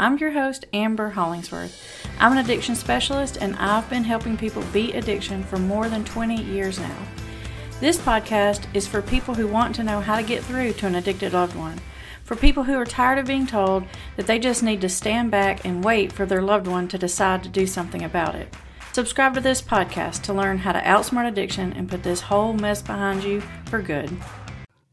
I'm your host, Amber Hollingsworth. I'm an addiction specialist and I've been helping people beat addiction for more than 20 years now. This podcast is for people who want to know how to get through to an addicted loved one, for people who are tired of being told that they just need to stand back and wait for their loved one to decide to do something about it. Subscribe to this podcast to learn how to outsmart addiction and put this whole mess behind you for good.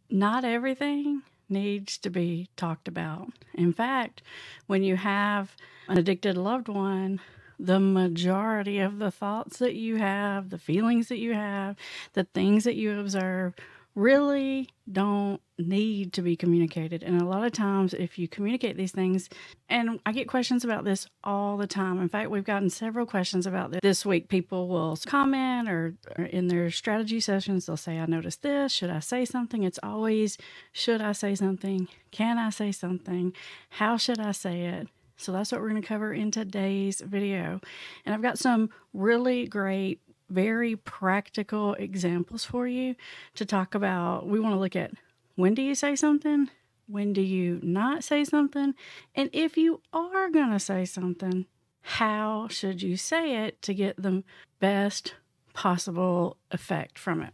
Not everything needs to be talked about. In fact, when you have an addicted loved one, the majority of the thoughts that you have, the feelings that you have, the things that you observe really don't need to be communicated. And a lot of times, if you communicate these things, and I get questions about this all the time. In fact, we've gotten several questions about this this week. People will comment or, or in their strategy sessions, they'll say, I noticed this. Should I say something? It's always, should I say something? Can I say something? How should I say it? So that's what we're going to cover in today's video. And I've got some really great very practical examples for you to talk about. We want to look at when do you say something? When do you not say something? And if you are going to say something, how should you say it to get the best possible effect from it?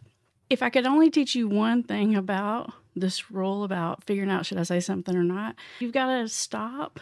If I could only teach you one thing about this rule about figuring out should I say something or not, you've got to stop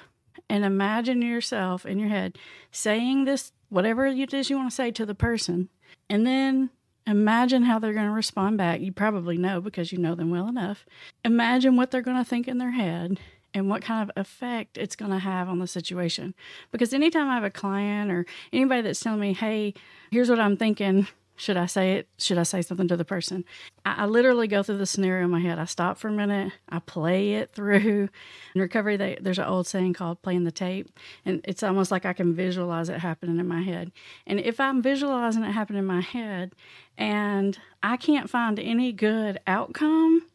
and imagine yourself in your head saying this, whatever it is you want to say to the person, and then imagine how they're going to respond back. You probably know because you know them well enough. Imagine what they're going to think in their head and what kind of effect it's going to have on the situation. Because anytime I have a client or anybody that's telling me, hey, here's what I'm thinking, should I say it? Should I say something to the person? I, I, literally go through the scenario in my head. I stop for a minute. I play it through. In recovery, they, there's an old saying called playing the tape. And it's almost like I can visualize it happening in my head. And if I'm visualizing it happening in my head and I can't find any good outcome,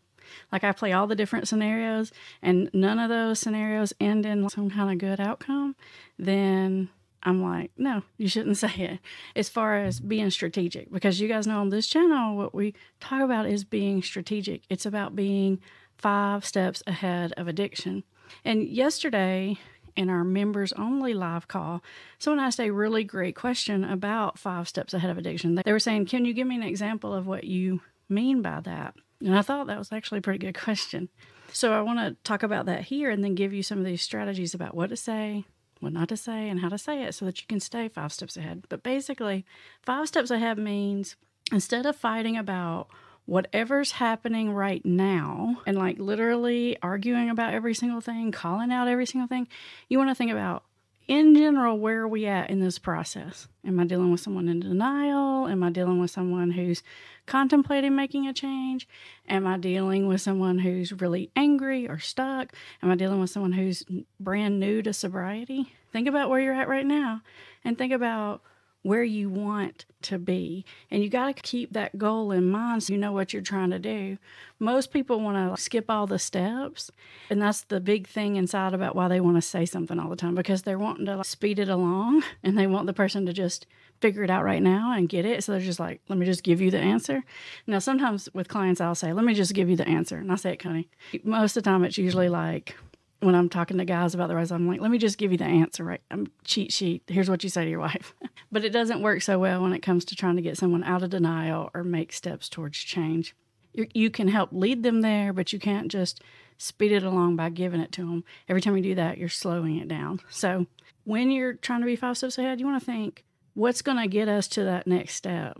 like I play all the different scenarios and none of those scenarios end in some kind of good outcome, then I'm like, no, you shouldn't say it. As far as being strategic, because you guys know on this channel, what we talk about is being strategic. It's about being five steps ahead of addiction. And yesterday, in our members only live call, someone asked a really great question about five steps ahead of addiction. They were saying, Can you give me an example of what you mean by that? And I thought that was actually a pretty good question. So I want to talk about that here and then give you some of these strategies about what to say, what not to say and how to say it so that you can stay five steps ahead. But basically, five steps ahead means instead of fighting about whatever's happening right now and like literally arguing about every single thing, calling out every single thing, you want to think about in general, where are we at in this process? Am I dealing with someone in denial? Am I dealing with someone who's contemplating making a change? Am I dealing with someone who's really angry or stuck? Am I dealing with someone who's brand new to sobriety? Think about where you're at right now and think about where you want to be. And you got to keep that goal in mind so you know what you're trying to do. Most people want to skip all the steps. And that's the big thing inside about why they want to say something all the time because they're wanting to like, speed it along and they want the person to just figure it out right now and get it. So they're just like, let me just give you the answer. Now, sometimes with clients, I'll say, let me just give you the answer. And I say it, Connie. Most of the time, it's usually like, when I'm talking to guys about the rise, I'm like, let me just give you the answer, right? I'm cheat sheet. Here's what you say to your wife. but it doesn't work so well when it comes to trying to get someone out of denial or make steps towards change. you you can help lead them there, but you can't just speed it along by giving it to them. Every time you do that, you're slowing it down. So when you're trying to be five steps ahead, you want to think, what's going to get us to that next step?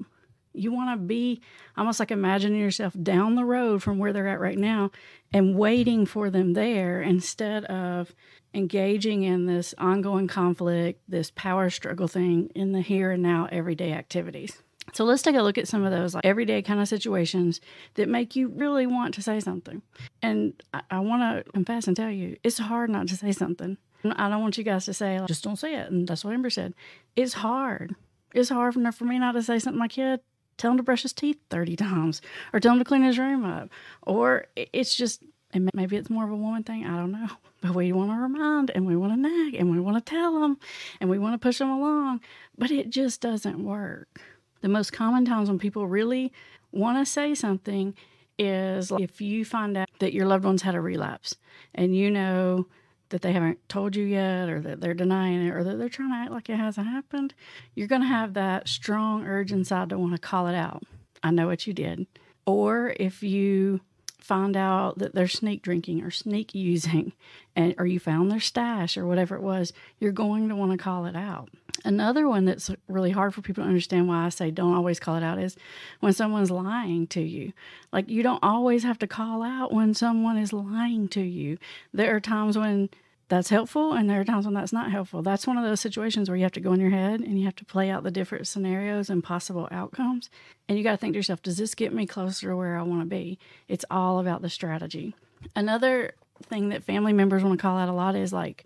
You want to be almost like imagining yourself down the road from where they're at right now and waiting for them there instead of engaging in this ongoing conflict, this power struggle thing in the here and now everyday activities. So let's take a look at some of those like everyday kind of situations that make you really want to say something. And I, I want to confess and tell you, it's hard not to say something. I don't want you guys to say, just don't say it. And that's what Amber said. It's hard. It's hard for me not to say something to my kid tell him to brush his teeth 30 times or tell him to clean his room up. Or it's just, and maybe it's more of a woman thing. I don't know. But we want to remind and we want to nag and we want to tell them and we want to push them along. But it just doesn't work. The most common times when people really want to say something is if you find out that your loved one's had a relapse and you know that they haven't told you yet, or that they're denying it, or that they're trying to act like it hasn't happened, you're going to have that strong urge inside to want to call it out. I know what you did. Or if you find out that they're sneak drinking or sneak using and or you found their stash or whatever it was you're going to want to call it out another one that's really hard for people to understand why i say don't always call it out is when someone's lying to you like you don't always have to call out when someone is lying to you there are times when that's helpful and there are times when that's not helpful. That's one of those situations where you have to go in your head and you have to play out the different scenarios and possible outcomes and you got to think to yourself does this get me closer to where i want to be? It's all about the strategy. Another thing that family members want to call out a lot is like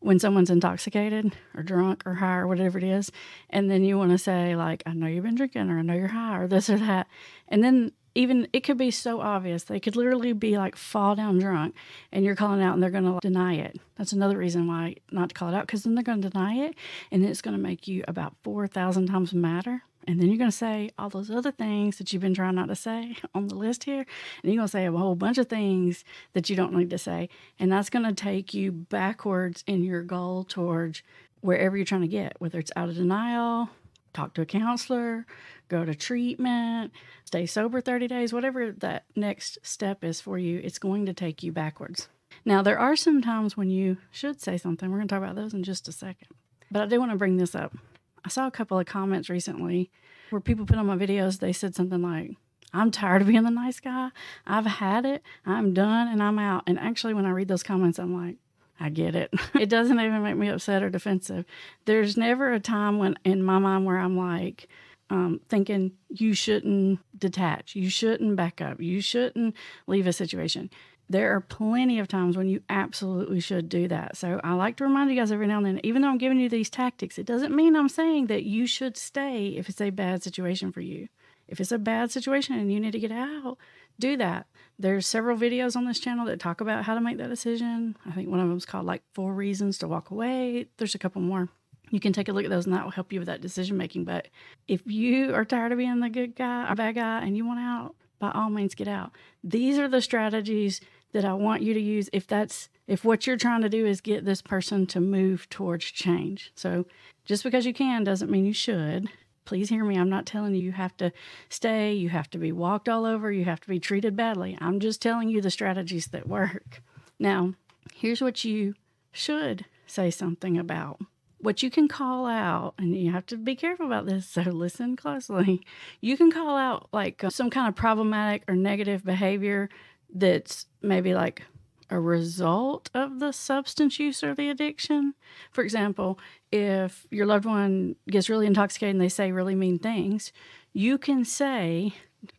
when someone's intoxicated or drunk or high or whatever it is and then you want to say like i know you've been drinking or i know you're high or this or that and then even it could be so obvious. They could literally be like fall down drunk and you're calling out and they're going to deny it. That's another reason why not to call it out because then they're going to deny it and it's going to make you about 4000 times madder. And then you're going to say all those other things that you've been trying not to say on the list here and you're going to say a whole bunch of things that you don't need to say and that's going to take you backwards in your goal towards wherever you're trying to get whether it's out of denial talk to a counselor, go to treatment, stay sober 30 days, whatever that next step is for you, it's going to take you backwards. Now, there are some times when you should say something. We're going to talk about those in just a second. But I do want to bring this up. I saw a couple of comments recently where people put on my videos, they said something like, I'm tired of being the nice guy. I've had it. I'm done and I'm out. And actually, when I read those comments, I'm like, I get it. it doesn't even make me upset or defensive. There's never a time when in my mind where I'm like um, thinking you shouldn't detach, you shouldn't back up, you shouldn't leave a situation. There are plenty of times when you absolutely should do that. So I like to remind you guys every now and then, even though I'm giving you these tactics, it doesn't mean I'm saying that you should stay if it's a bad situation for you. If it's a bad situation and you need to get out, do that. There's several videos on this channel that talk about how to make that decision. I think one of them is called like Four Reasons to Walk Away. There's a couple more. You can take a look at those and that will help you with that decision making. But if you are tired of being the good guy or bad guy and you want out, by all means get out. These are the strategies that I want you to use if that's if what you're trying to do is get this person to move towards change. So just because you can doesn't mean you should please hear me. I'm not telling you you have to stay, you have to be walked all over, you have to be treated badly. I'm just telling you the strategies that work. Now, here's what you should say something about. What you can call out, and you have to be careful about this, so listen closely. You can call out like uh, some kind of problematic or negative behavior that's maybe like a result of the substance use or the addiction. For example, if your loved one gets really intoxicated and they say really mean things, you can say,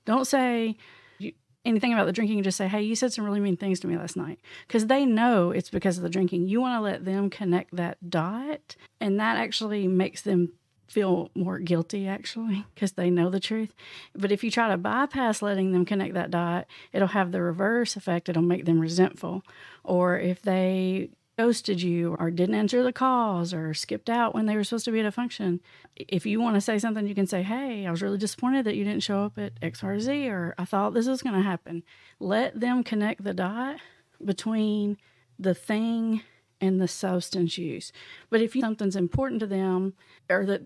don't say anything about the drinking, just say, hey, you said some really mean things to me last night. Because they know it's because of the drinking. You want to let them connect that dot, and that actually makes them feel more guilty actually because they know the truth. But if you try to bypass letting them connect that dot, it'll have the reverse effect. It'll make them resentful. Or if they ghosted you or didn't answer the calls or skipped out when they were supposed to be at a function, if you want to say something, you can say, Hey, I was really disappointed that you didn't show up at X, Y, or Z, or I thought this was going to happen. Let them connect the dot between the thing and the substance use. But if something's important to them or that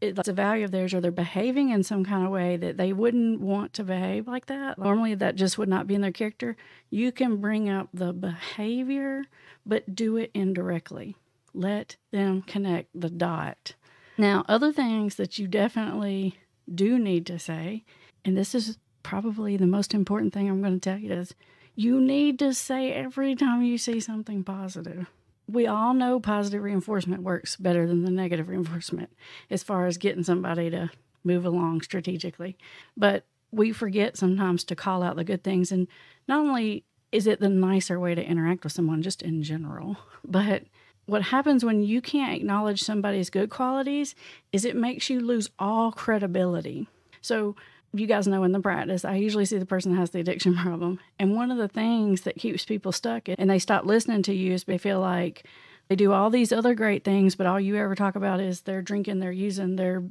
it's a value of theirs or they're behaving in some kind of way that they wouldn't want to behave like that, normally that just would not be in their character, you can bring up the behavior, but do it indirectly. Let them connect the dot. Now, other things that you definitely do need to say, and this is probably the most important thing I'm going to tell you is you need to say every time you see something positive we all know positive reinforcement works better than the negative reinforcement as far as getting somebody to move along strategically. But we forget sometimes to call out the good things. And not only is it the nicer way to interact with someone, just in general, but what happens when you can't acknowledge somebody's good qualities is it makes you lose all credibility. So you guys know in the practice, I usually see the person has the addiction problem. And one of the things that keeps people stuck and they stop listening to you is they feel like they do all these other great things, but all you ever talk about is they're drinking, they're using, they're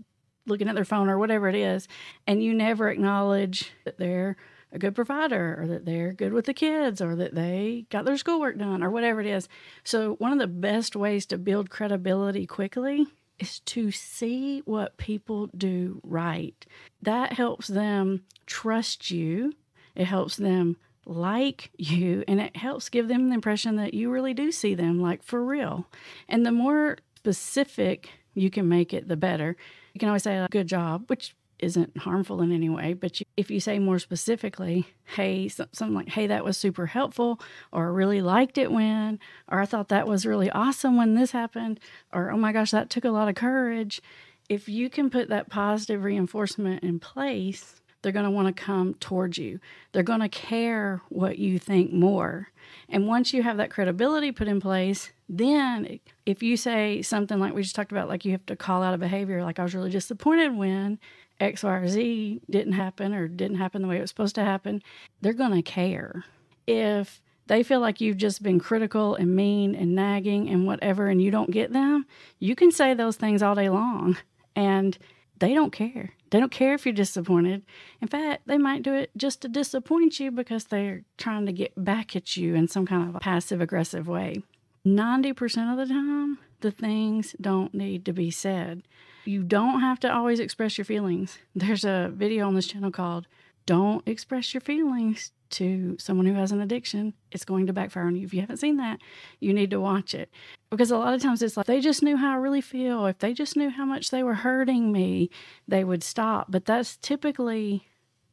looking at their phone or whatever it is. And you never acknowledge that they're a good provider or that they're good with the kids or that they got their schoolwork done or whatever it is. So, one of the best ways to build credibility quickly is to see what people do right. That helps them trust you, it helps them like you, and it helps give them the impression that you really do see them like for real. And the more specific you can make it, the better. You can always say, a good job, which isn't harmful in any way. But you, if you say more specifically, hey, something like, hey, that was super helpful, or I really liked it when, or I thought that was really awesome when this happened, or oh my gosh, that took a lot of courage. If you can put that positive reinforcement in place, they're going to want to come towards you. They're going to care what you think more. And once you have that credibility put in place, then if you say something like we just talked about, like you have to call out a behavior, like I was really disappointed when, X, Y, or Z didn't happen or didn't happen the way it was supposed to happen, they're going to care. If they feel like you've just been critical and mean and nagging and whatever, and you don't get them, you can say those things all day long and they don't care. They don't care if you're disappointed. In fact, they might do it just to disappoint you because they're trying to get back at you in some kind of a passive aggressive way. 90% of the time, the things don't need to be said. You don't have to always express your feelings. There's a video on this channel called Don't Express Your Feelings to Someone Who Has an Addiction. It's going to backfire on you. If you haven't seen that, you need to watch it. Because a lot of times it's like they just knew how I really feel. If they just knew how much they were hurting me, they would stop. But that's typically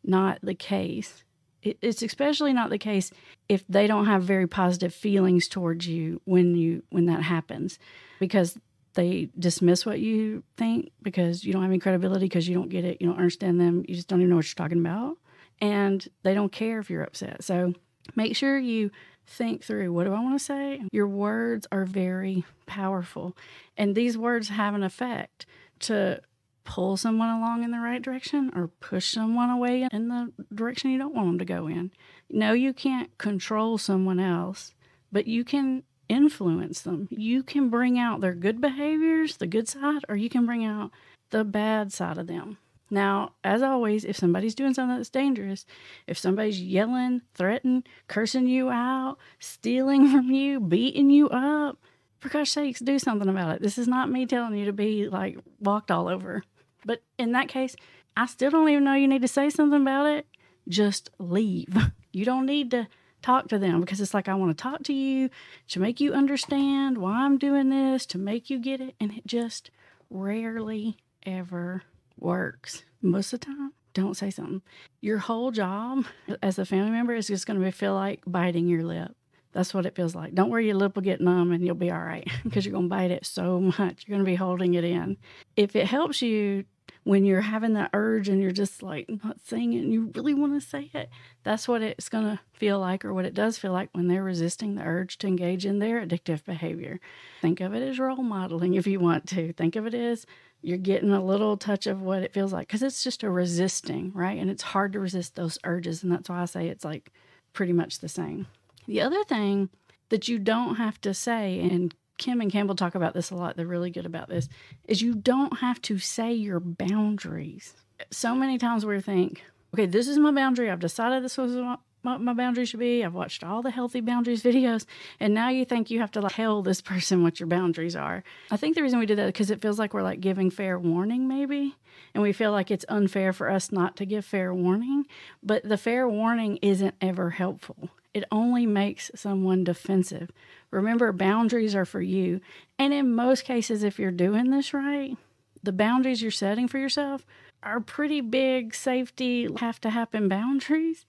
not the case. It's especially not the case if they don't have very positive feelings towards you when you when that happens because they dismiss what you think because you don't have any credibility because you don't get it, you don't understand them, you just don't even know what you're talking about. And they don't care if you're upset. So make sure you think through what do I want to say? Your words are very powerful. And these words have an effect to pull someone along in the right direction or push someone away in the direction you don't want them to go in. No, you can't control someone else, but you can influence them. You can bring out their good behaviors, the good side, or you can bring out the bad side of them. Now, as always, if somebody's doing something that's dangerous, if somebody's yelling, threatening, cursing you out, stealing from you, beating you up, for gosh sakes, do something about it. This is not me telling you to be like walked all over. But in that case, I still don't even know you need to say something about it. Just leave. You don't need to talk to them because it's like I want to talk to you to make you understand why I'm doing this, to make you get it. And it just rarely ever works. Most of the time, don't say something. Your whole job as a family member is just going to feel like biting your lip. That's what it feels like. Don't worry, your lip will get numb and you'll be all right because you're going to bite it so much. You're going to be holding it in. If it helps you when you're having that urge and you're just like not saying it and you really want to say it, that's what it's going to feel like, or what it does feel like when they're resisting the urge to engage in their addictive behavior. Think of it as role modeling if you want to. Think of it as you're getting a little touch of what it feels like because it's just a resisting, right? And it's hard to resist those urges. And that's why I say it's like pretty much the same. The other thing that you don't have to say, and Kim and Campbell talk about this a lot. They're really good about this. Is you don't have to say your boundaries. So many times we think, okay, this is my boundary. I've decided this was what my boundary should be. I've watched all the healthy boundaries videos, and now you think you have to like tell this person what your boundaries are. I think the reason we do that is because it feels like we're like giving fair warning, maybe, and we feel like it's unfair for us not to give fair warning. But the fair warning isn't ever helpful. It only makes someone defensive. Remember, boundaries are for you. And in most cases, if you're doing this right, the boundaries you're setting for yourself are pretty big safety, have to happen boundaries.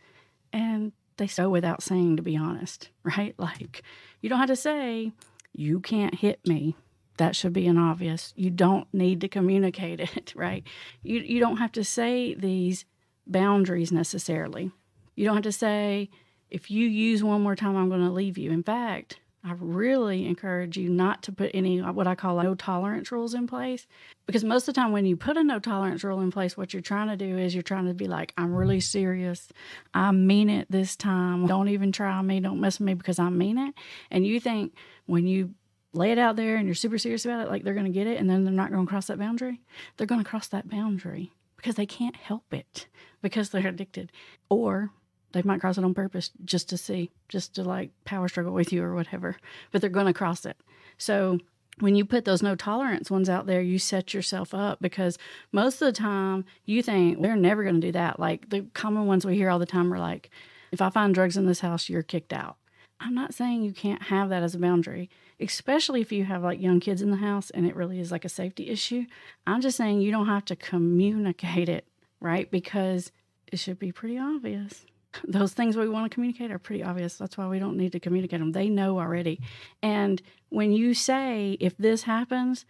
And they go without saying, to be honest, right? Like, you don't have to say, you can't hit me. That should be an obvious. You don't need to communicate it, right? You, you don't have to say these boundaries necessarily. You don't have to say, if you use one more time, I'm going to leave you. In fact, I really encourage you not to put any uh, what I call no tolerance rules in place because most of the time when you put a no tolerance rule in place what you're trying to do is you're trying to be like I'm really serious. I mean it this time. Don't even try me. Don't mess with me because I mean it. And you think when you lay it out there and you're super serious about it like they're going to get it and then they're not going to cross that boundary. They're going to cross that boundary because they can't help it because they're addicted or They might cross it on purpose just to see, just to like power struggle with you or whatever, but they're going to cross it. So when you put those no tolerance ones out there, you set yourself up because most of the time you think we're never going to do that. Like the common ones we hear all the time are like, if I find drugs in this house, you're kicked out. I'm not saying you can't have that as a boundary, especially if you have like young kids in the house and it really is like a safety issue. I'm just saying you don't have to communicate it, right? Because it should be pretty obvious those things we want to communicate are pretty obvious. That's why we don't need to communicate them. They know already. And when you say, if this happens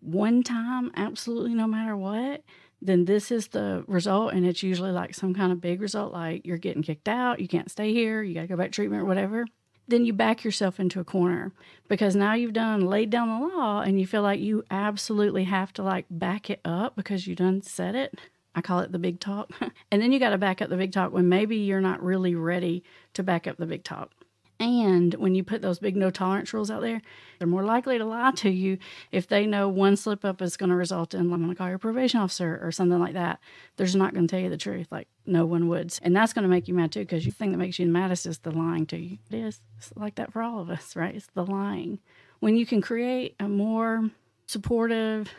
one time, absolutely no matter what, then this is the result. And it's usually like some kind of big result, like you're getting kicked out, you can't stay here, you got to go back to treatment or whatever. Then you back yourself into a corner because now you've done laid down the law and you feel like you absolutely have to like back it up because you done said it I call it the big talk. and then you got to back up the big talk when maybe you're not really ready to back up the big talk. And when you put those big no tolerance rules out there, they're more likely to lie to you if they know one slip up is going to result in, I'm going to call your probation officer or something like that. They're just not going to tell you the truth, like no one would. And that's going to make you mad too, because the thing that makes you maddest is the lying to you. It is. It's like that for all of us, right? It's the lying. When you can create a more supportive,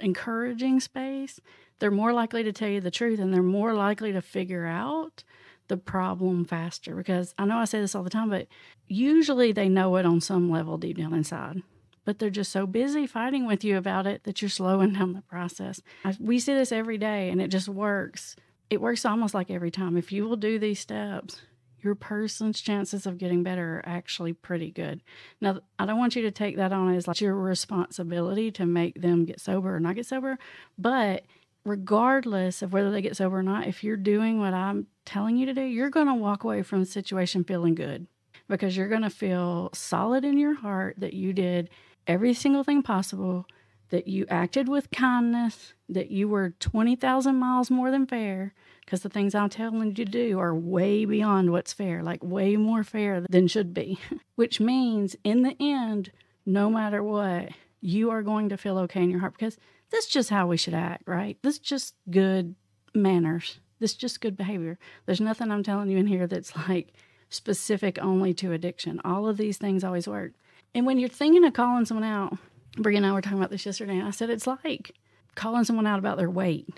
encouraging space, they're more likely to tell you the truth and they're more likely to figure out the problem faster. Because I know I say this all the time, but usually they know it on some level deep down inside. But they're just so busy fighting with you about it that you're slowing down the process. I, we see this every day and it just works. It works almost like every time. If you will do these steps, your person's chances of getting better are actually pretty good. Now, I don't want you to take that on as like your responsibility to make them get sober or not get sober, but regardless of whether they get sober or not, if you're doing what I'm telling you to do, you're going to walk away from the situation feeling good because you're going to feel solid in your heart that you did every single thing possible, that you acted with kindness, that you were 20,000 miles more than fair because the things I'm telling you to do are way beyond what's fair, like way more fair than should be, which means in the end, no matter what, you are going to feel okay in your heart because that's just how we should act, right? This just good manners. This just good behavior. There's nothing I'm telling you in here that's like specific only to addiction. All of these things always work. And when you're thinking of calling someone out, Brie and I were talking about this yesterday, and I said it's like calling someone out about their weight,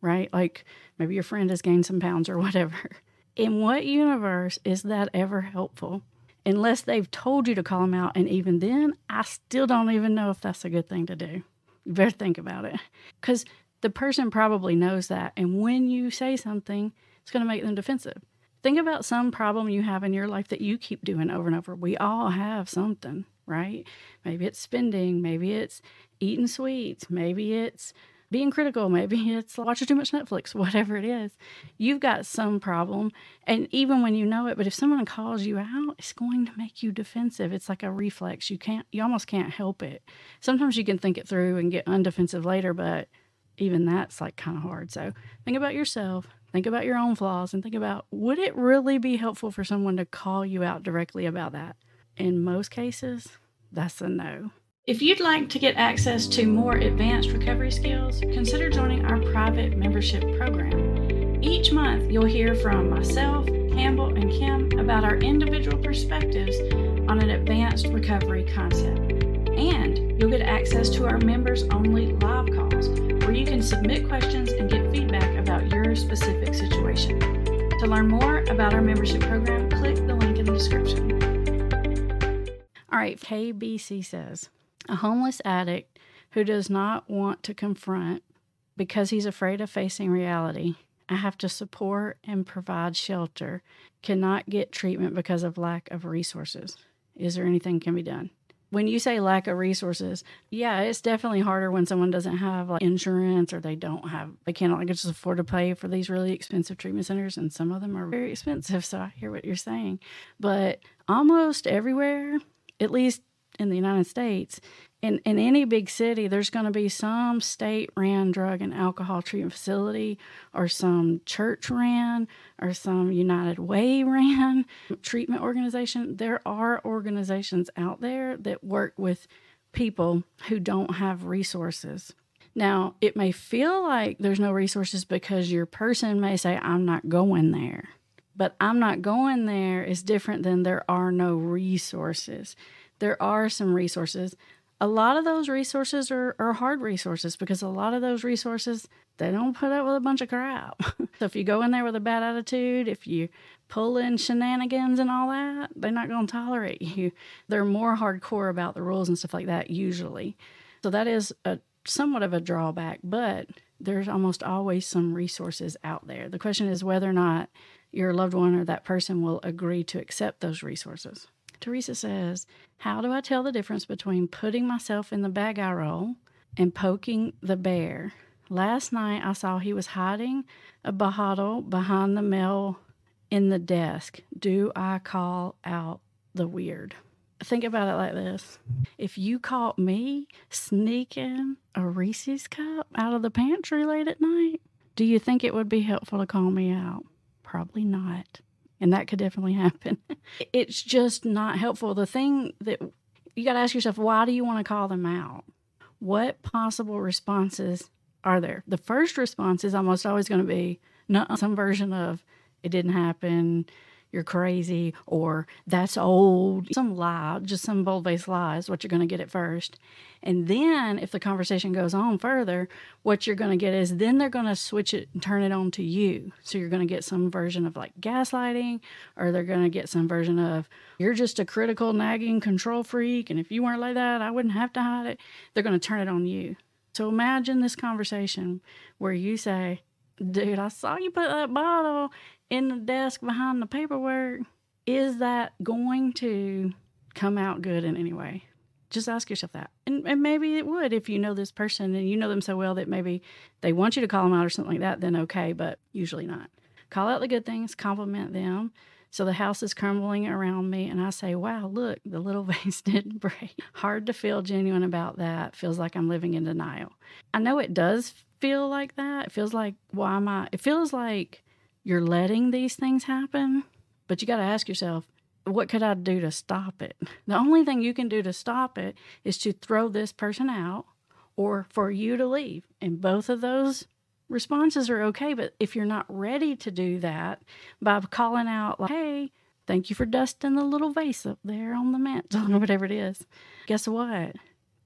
right? Like maybe your friend has gained some pounds or whatever. In what universe is that ever helpful? Unless they've told you to call them out. And even then, I still don't even know if that's a good thing to do. You better think about it. Because the person probably knows that. And when you say something, it's going to make them defensive. Think about some problem you have in your life that you keep doing over and over. We all have something, right? Maybe it's spending, maybe it's eating sweets, maybe it's being critical, maybe it's watching too much Netflix, whatever it is. You've got some problem. And even when you know it, but if someone calls you out, it's going to make you defensive. It's like a reflex. You can't, you almost can't help it. Sometimes you can think it through and get undefensive later, but even that's like kind of hard. So think about yourself, think about your own flaws, and think about would it really be helpful for someone to call you out directly about that? In most cases, that's a no. If you'd like to get access to more advanced recovery skills, consider joining our private membership program. Each month, you'll hear from myself, Campbell, and Kim about our individual perspectives on an advanced recovery concept. And you'll get access to our members only live calls where you can submit questions and get feedback about your specific situation. To learn more about our membership program, click the link in the description. All right, KBC says, a homeless addict who does not want to confront because he's afraid of facing reality. I have to support and provide shelter, cannot get treatment because of lack of resources. Is there anything can be done? When you say lack of resources, yeah, it's definitely harder when someone doesn't have like insurance or they don't have they cannot like just afford to pay for these really expensive treatment centers and some of them are very expensive, so I hear what you're saying. But almost everywhere, at least in the United States, in, in any big city, there's going to be some state ran drug and alcohol treatment facility, or some church ran, or some United Way ran treatment organization. There are organizations out there that work with people who don't have resources. Now, it may feel like there's no resources because your person may say, I'm not going there. but I'm not going there is different than there are no resources. There are some resources. A lot of those resources are, are hard resources because a lot of those resources, they don't put up with a bunch of crap. so if you go in there with a bad attitude, if you pull in shenanigans and all that, they're not going to tolerate you. They're more hardcore about the rules and stuff like that usually. So that is a somewhat of a drawback, but there's almost always some resources out there. The question is whether or not your loved one or that person will agree to accept those resources. Teresa says, How do I tell the difference between putting myself in the bag I roll and poking the bear? Last night I saw he was hiding a bottle behind the mail in the desk. Do I call out the weird? Think about it like this if you caught me sneaking a Reese's cup out of the pantry late at night, do you think it would be helpful to call me out? Probably not. And that could definitely happen. it's just not helpful. The thing that you got to ask yourself why do you want to call them out? What possible responses are there? The first response is almost always going to be no, some version of it didn't happen, you're crazy or that's old. Some lie, just some bold faced lie is what you're going to get at first. And then if the conversation goes on further, what you're going to get is then they're going to switch it and turn it on to you. So you're going to get some version of like gaslighting, or they're going to get some version of you're just a critical, nagging control freak. And if you weren't like that, I wouldn't have to hide it. They're going to turn it on you. So imagine this conversation where you say, Dude, I saw you put that bottle in the desk behind the paperwork, is that going to come out good in any way? Just ask yourself that. And, and maybe it would if you know this person and you know them so well that maybe they want you to call them out or something like that, then okay, but usually not. Call out the good things, compliment them. So the house is crumbling around me, and I say, Wow, look, the little vase didn't break. Hard to feel genuine about that. Feels like I'm living in denial. I know it does feel like that. It feels like, why am I? It feels like you're letting these things happen, but you got to ask yourself, what could I do to stop it? The only thing you can do to stop it is to throw this person out or for you to leave. And both of those responses are okay. But if you're not ready to do that by calling out, like, hey, thank you for dusting the little vase up there on the mantle or mm-hmm. whatever it is, guess what?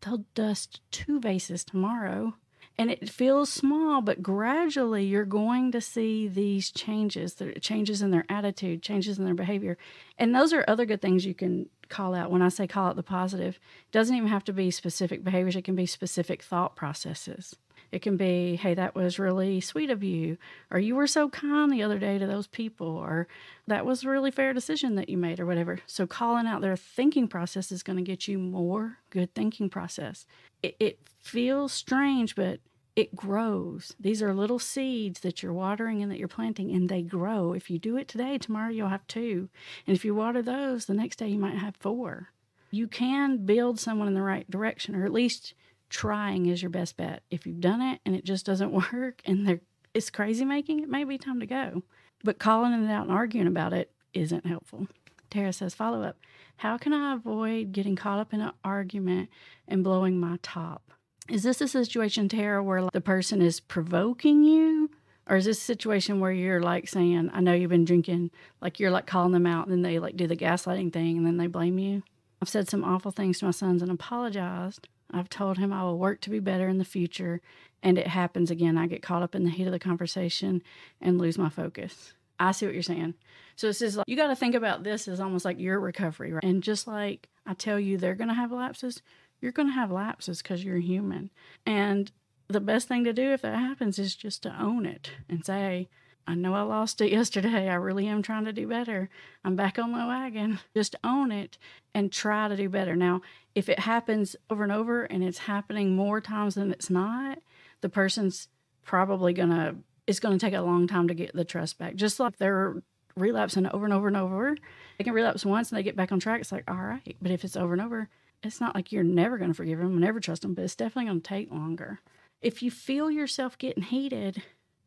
They'll dust two vases tomorrow and it feels small but gradually you're going to see these changes the changes in their attitude changes in their behavior and those are other good things you can call out when i say call out the positive it doesn't even have to be specific behaviors it can be specific thought processes it can be hey that was really sweet of you or you were so kind the other day to those people or that was a really fair decision that you made or whatever so calling out their thinking process is going to get you more good thinking process it, it feels strange but it grows. These are little seeds that you're watering and that you're planting, and they grow. If you do it today, tomorrow you'll have two. And if you water those, the next day you might have four. You can build someone in the right direction, or at least trying is your best bet. If you've done it and it just doesn't work and it's crazy making, it may be time to go. But calling it out and arguing about it isn't helpful. Tara says, follow up. How can I avoid getting caught up in an argument and blowing my top? Is this a situation, Tara, where the person is provoking you? Or is this a situation where you're like saying, I know you've been drinking, like you're like calling them out and then they like do the gaslighting thing and then they blame you? I've said some awful things to my sons and apologized. I've told him I will work to be better in the future and it happens again. I get caught up in the heat of the conversation and lose my focus. I see what you're saying. So it says like you got to think about this as almost like your recovery, right? And just like I tell you, they're going to have lapses you're going to have lapses because you're human. And the best thing to do if that happens is just to own it and say, I know I lost it yesterday. I really am trying to do better. I'm back on my wagon. Just own it and try to do better. Now, if it happens over and over and it's happening more times than it's not, the person's probably going to, it's going to take a long time to get the trust back. Just like they're relapsing over and over and over, they can relapse once and they get back on track. It's like, all right. But if it's over and over, it's not like you're never going to forgive them, never trust them, but it's definitely going to take longer. If you feel yourself getting heated,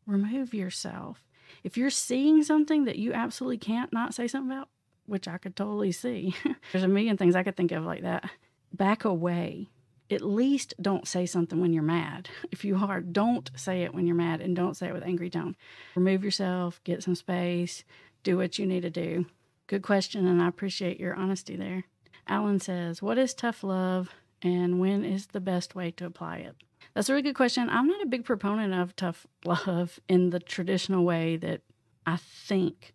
remove yourself. If you're seeing something that you absolutely can't not say something about, which I could totally see, there's a million things I could think of like that. Back away. At least don't say something when you're mad. If you are, don't say it when you're mad and don't say it with angry tone. Remove yourself, get some space, do what you need to do. Good question, and I appreciate your honesty there. Alan says, What is tough love and when is the best way to apply it? That's a really good question. I'm not a big proponent of tough love in the traditional way that I think.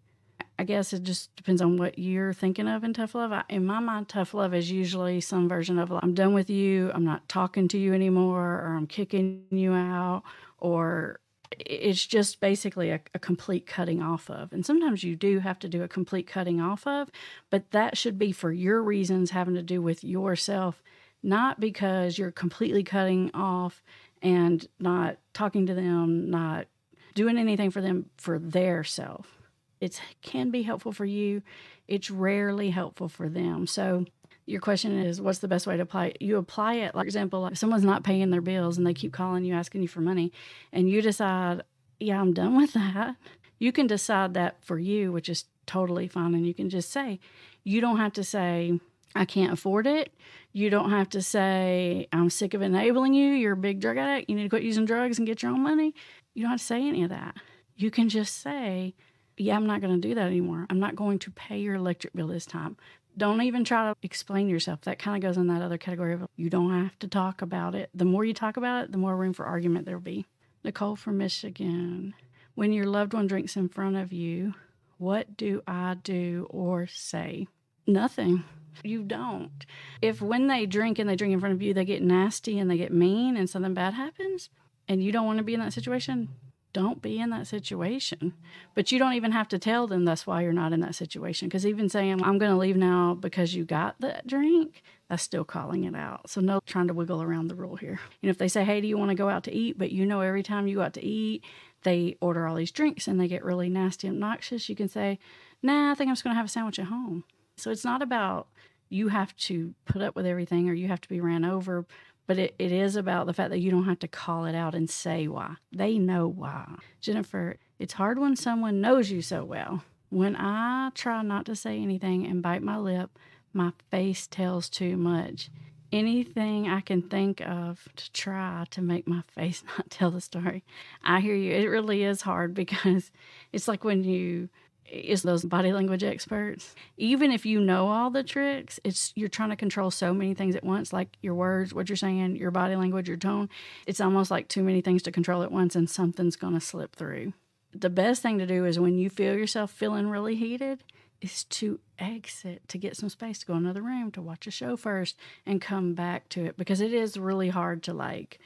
I guess it just depends on what you're thinking of in tough love. I, in my mind, tough love is usually some version of I'm done with you, I'm not talking to you anymore, or I'm kicking you out, or it's just basically a, a, complete cutting off of. And sometimes you do have to do a complete cutting off of, but that should be for your reasons having to do with yourself, not because you're completely cutting off and not talking to them, not doing anything for them for their self. It can be helpful for you. It's rarely helpful for them. So your question is what's the best way to apply it? You apply it, like example, like if someone's not paying their bills and they keep calling you asking you for money, and you decide, yeah, I'm done with that. You can decide that for you, which is totally fine. And you can just say, you don't have to say, I can't afford it. You don't have to say, I'm sick of enabling you. You're a big drug addict. You need to quit using drugs and get your own money. You don't have to say any of that. You can just say, yeah, I'm not going to do that anymore. I'm not going to pay your electric bill this time. Don't even try to explain yourself. That kind of goes in that other category of you don't have to talk about it. The more you talk about it, the more room for argument there'll be. Nicole from Michigan. When your loved one drinks in front of you, what do I do or say? Nothing. You don't. If when they drink and they drink in front of you, they get nasty and they get mean and something bad happens, and you don't want to be in that situation, don't be in that situation. But you don't even have to tell them that's why you're not in that situation. Because even saying, I'm going to leave now because you got that drink, that's still calling it out. So, no trying to wiggle around the rule here. And if they say, Hey, do you want to go out to eat? But you know, every time you go out to eat, they order all these drinks and they get really nasty and obnoxious, you can say, Nah, I think I'm just going to have a sandwich at home. So, it's not about you have to put up with everything or you have to be ran over but it, it is about the fact that you don't have to call it out and say why. They know why. Jennifer, it's hard when someone knows you so well. When I try not to say anything and bite my lip, my face tells too much. Anything I can think of to try to make my face not tell the story. I hear you. It really is hard because it's like when you is those body language experts. Even if you know all the tricks, it's you're trying to control so many things at once, like your words, what you're saying, your body language, your tone. It's almost like too many things to control at once and something's going to slip through. The best thing to do is when you feel yourself feeling really heated, is to exit, to get some space, to go another room, to watch a show first and come back to it because it is really hard to like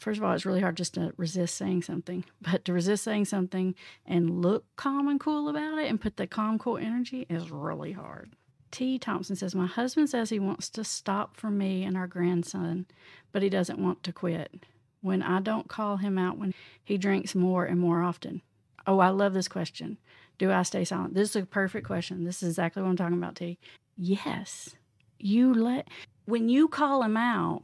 first of all, it's really hard just to resist saying something, but to resist saying something and look calm and cool about it and put the calm, cool energy is really hard. T. Thompson says, My husband says he wants to stop for me and our grandson, but he doesn't want to quit. When I don't call him out when he drinks more and more often. Oh, I love this question. Do I stay silent? This is a perfect question. This is exactly what I'm talking about, T. Yes. You let, when you call him out,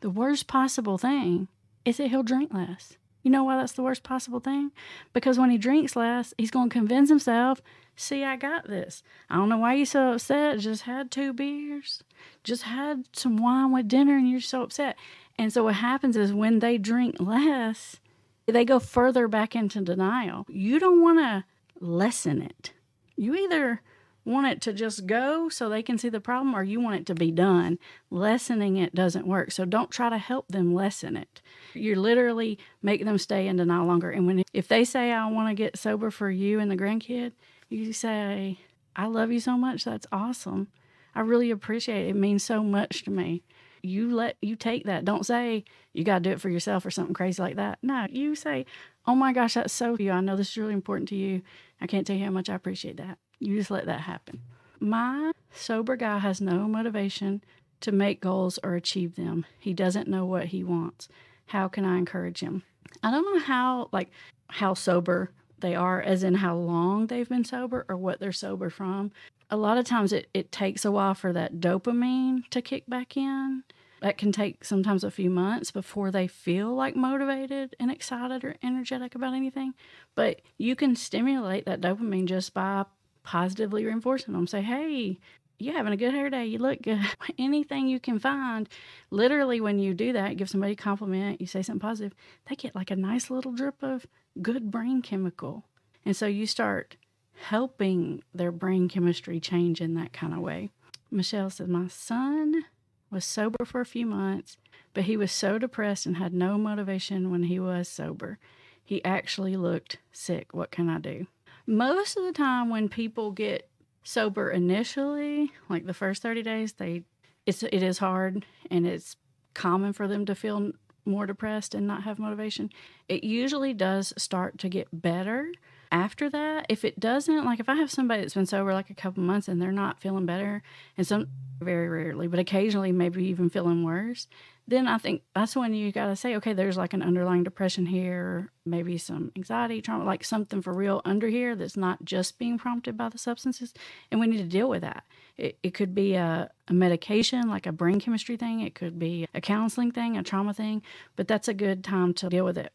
the worst possible thing is that he'll drink less. You know why that's the worst possible thing? Because when he drinks less, he's going to convince himself, see, I got this. I don't know why you're so upset. Just had two beers, just had some wine with dinner, and you're so upset. And so what happens is when they drink less, they go further back into denial. You don't want to lessen it. You either want it to just go so they can see the problem or you want it to be done. Lessening it doesn't work. So don't try to help them lessen it. You're literally making them stay in denial longer. And when if they say I want to get sober for you and the grandkid, you say, I love you so much. That's awesome. I really appreciate it. It means so much to me. You let you take that. Don't say you got to do it for yourself or something crazy like that. No, you say, "Oh my gosh, that's so you. I know this is really important to you. I can't tell you how much I appreciate that." You just let that happen. My sober guy has no motivation to make goals or achieve them. He doesn't know what he wants. How can I encourage him? I don't know how like how sober they are as in how long they've been sober or what they're sober from. A lot of times it, it takes a while for that dopamine to kick back in. That can take sometimes a few months before they feel like motivated and excited or energetic about anything. But you can stimulate that dopamine just by positively reinforcing them. Say, hey, you're having a good hair day. You look good. Anything you can find. Literally, when you do that, give somebody a compliment, you say something positive, they get like a nice little drip of good brain chemical. And so you start helping their brain chemistry change in that kind of way. Michelle said, My son was sober for a few months, but he was so depressed and had no motivation when he was sober. He actually looked sick. What can I do? Most of the time, when people get sober initially, like the first 30 days, they it's it is hard and it's common for them to feel more depressed and not have motivation. It usually does start to get better after that. If it doesn't, like if I have somebody that's been sober like a couple months and they're not feeling better, and some very rarely, but occasionally maybe even feeling worse, then I think that's when you got to say, okay, there's like an underlying depression here, maybe some anxiety, trauma, like something for real under here that's not just being prompted by the substances. And we need to deal with that. It, it could be a, a medication, like a brain chemistry thing, it could be a counseling thing, a trauma thing, but that's a good time to deal with it.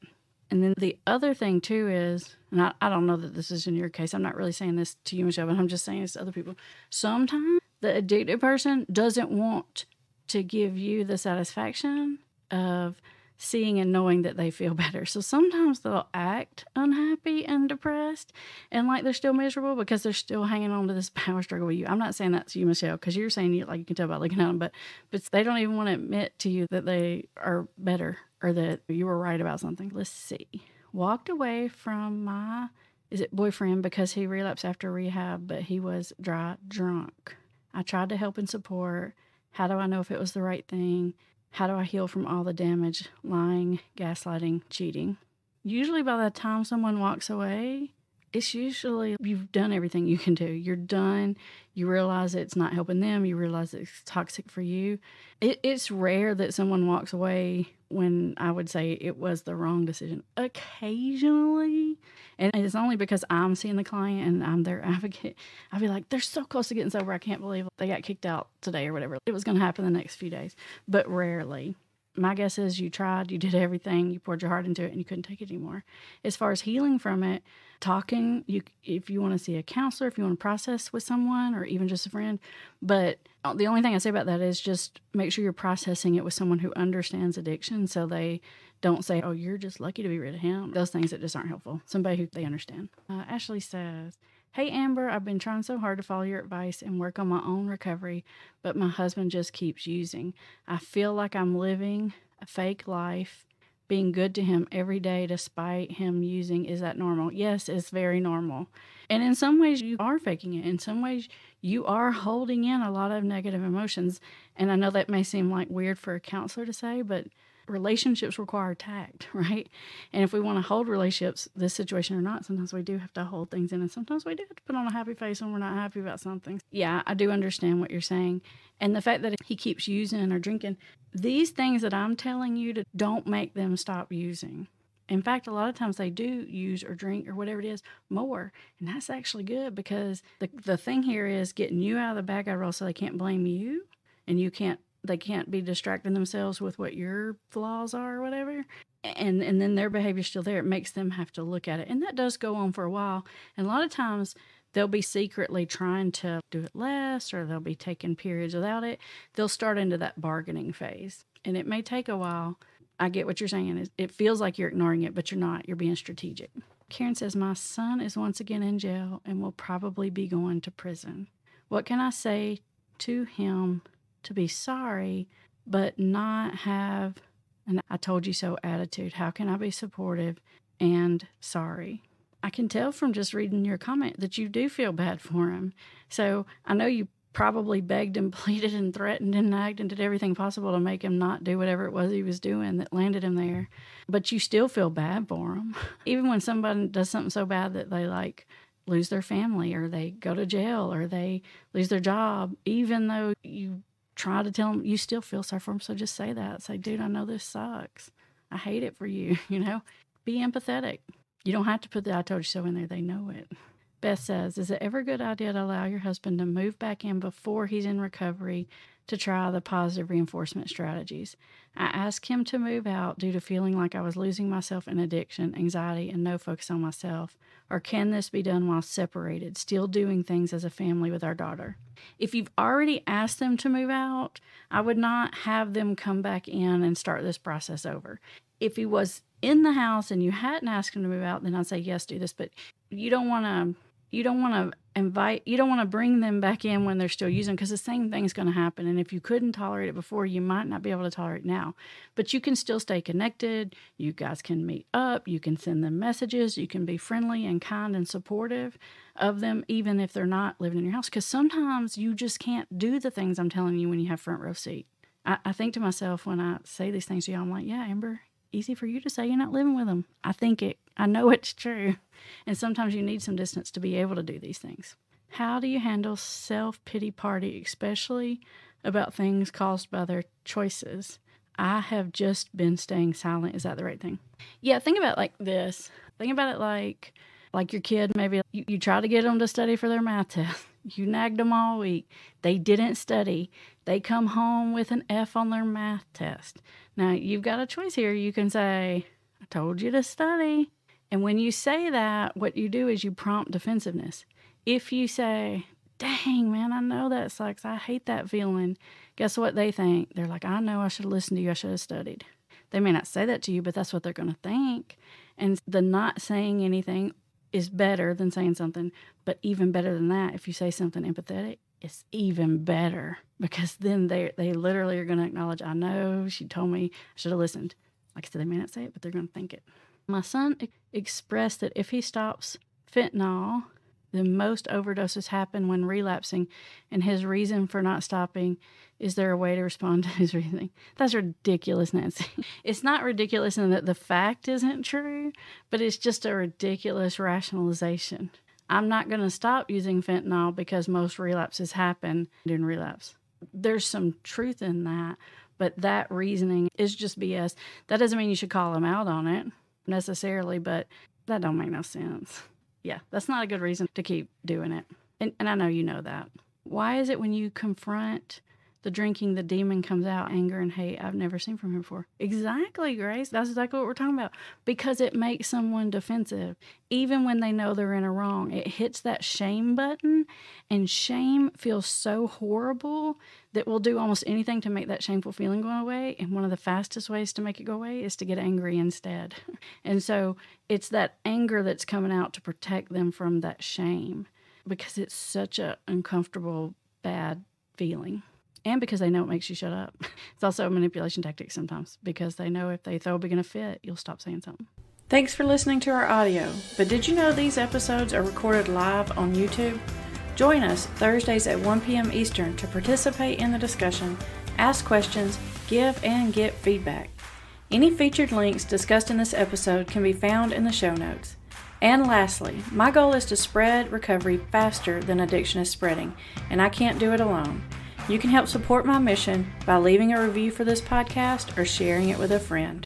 And then the other thing too is, and I, I don't know that this is in your case, I'm not really saying this to you, Michelle, but I'm just saying this to other people. Sometimes the addicted person doesn't want to give you the satisfaction of seeing and knowing that they feel better. So sometimes they'll act unhappy and depressed and like they're still miserable because they're still hanging on to this power struggle with you. I'm not saying that's you, Michelle, because you're saying you like you can tell by looking at them, but but they don't even want to admit to you that they are better or that you were right about something. Let's see. Walked away from my is it boyfriend because he relapsed after rehab, but he was dry drunk. I tried to help and support how do I know if it was the right thing? How do I heal from all the damage, lying, gaslighting, cheating? Usually, by the time someone walks away, it's usually you've done everything you can do. You're done. You realize it's not helping them. You realize it's toxic for you. It, it's rare that someone walks away when I would say it was the wrong decision. Occasionally, and it's only because I'm seeing the client and I'm their advocate. I'd be like, they're so close to getting sober. I can't believe they got kicked out today or whatever. It was going to happen the next few days, but rarely. My guess is you tried, you did everything, you poured your heart into it, and you couldn't take it anymore. As far as healing from it, talking, you if you want to see a counselor, if you want to process with someone, or even just a friend. But the only thing I say about that is just make sure you're processing it with someone who understands addiction, so they don't say, "Oh, you're just lucky to be rid of him." Those things that just aren't helpful. Somebody who they understand. Uh, Ashley says. Hey Amber, I've been trying so hard to follow your advice and work on my own recovery, but my husband just keeps using. I feel like I'm living a fake life, being good to him every day despite him using. Is that normal? Yes, it's very normal. And in some ways, you are faking it. In some ways, you are holding in a lot of negative emotions. And I know that may seem like weird for a counselor to say, but relationships require tact, right? And if we want to hold relationships, this situation or not, sometimes we do have to hold things in, and sometimes we do have to put on a happy face when we're not happy about something. Yeah, I do understand what you're saying. And the fact that he keeps using or drinking, these things that I'm telling you to don't make them stop using. In fact, a lot of times they do use or drink or whatever it is more. And that's actually good because the, the thing here is getting you out of the bad guy role so they can't blame you and you can't they can't be distracting themselves with what your flaws are or whatever. And and then their behavior's still there. It makes them have to look at it. And that does go on for a while. And a lot of times they'll be secretly trying to do it less or they'll be taking periods without it. They'll start into that bargaining phase. And it may take a while. I get what you're saying. It feels like you're ignoring it but you're not. You're being strategic. Karen says my son is once again in jail and will probably be going to prison. What can i say to him to be sorry, but not have an I told you so attitude. How can I be supportive and sorry? I can tell from just reading your comment that you do feel bad for him. So I know you probably begged and pleaded and threatened and nagged and did everything possible to make him not do whatever it was he was doing that landed him there. But you still feel bad for him. Even when somebody does something so bad that they like lose their family or they go to jail or they lose their job, even though you try to tell them you still feel sorry for them. So just say that. Say, dude, I know this sucks. I hate it for you. You know, be empathetic. You don't have to put the I told you so in there. They know it. Beth says, Is it ever a good idea to allow your husband to move back in before he's in recovery to try the positive reinforcement strategies? I asked him to move out due to feeling like I was losing myself in addiction, anxiety, and no focus on myself. Or can this be done while separated, still doing things as a family with our daughter? If you've already asked them to move out, I would not have them come back in and start this process over. If he was in the house and you hadn't asked him to move out, then I'd say, yes, do this. But you don't want to you don't want to invite you don't want to bring them back in when they're still using because the same thing's going to happen and if you couldn't tolerate it before you might not be able to tolerate now. But you can still stay connected you guys can meet up you can send them messages you can be friendly and kind and supportive of them even if they're not living in your house because sometimes you just can't do the things i'm telling you when you have front row seat. I, I think to myself when i say these things to you i'm like yeah amber easy for you to say you're not living with them i think it i know it's true and sometimes you need some distance to be able to do these things. How do you handle self pity party, especially about things caused by their choices? I have just been staying silent. Is that the right thing? Yeah, think about like this. Think about it like like your kid maybe you, you try to get them to study for their math test. You nagged them all week. They didn't study. They come home with an F on their math test. Now, you've got a choice here. You can say, I told you to study. And when you say that, what you do is you prompt defensiveness. If you say, dang, man, I know that sucks. I hate that feeling. Guess what they think? They're like, I know I should have listened to you. I should have studied. They may not say that to you, but that's what they're going to think. And the not saying anything is better than saying something. But even better than that, if you say something empathetic, it's even better because then they they literally are going to acknowledge, I know she told me I should have listened. Like I said, they may not say it, but they're going to think it. My son expressed that if he stops fentanyl, the most overdoses happen when relapsing, and his reason for not stopping is there a way to respond to his reasoning? That's ridiculous, Nancy. It's not ridiculous in that the fact isn't true, but it's just a ridiculous rationalization. I'm not going to stop using fentanyl because most relapses happen in relapse. There's some truth in that, but that reasoning is just BS. That doesn't mean you should call him out on it necessarily, but that don't make no sense. Yeah, that's not a good reason to keep doing it. And, and I know you know that. Why is it when you confront the drinking, the demon comes out, anger and hate I've never seen from him before. Exactly, Grace. That's exactly what we're talking about. Because it makes someone defensive, even when they know they're in a wrong. It hits that shame button, and shame feels so horrible that we'll do almost anything to make that shameful feeling go away. And one of the fastest ways to make it go away is to get angry instead. And so it's that anger that's coming out to protect them from that shame because it's such an uncomfortable, bad feeling and because they know it makes you shut up. It's also a manipulation tactic sometimes because they know if they throw a big enough fit, you'll stop saying something. Thanks for listening to our audio. But did you know these episodes are recorded live on YouTube? Join us Thursdays at 1 p.m. Eastern to participate in the discussion, ask questions, give and get feedback. Any featured links discussed in this episode can be found in the show notes. And lastly, my goal is to spread recovery faster than addiction is spreading, and I can't do it alone. You can help support my mission by leaving a review for this podcast or sharing it with a friend.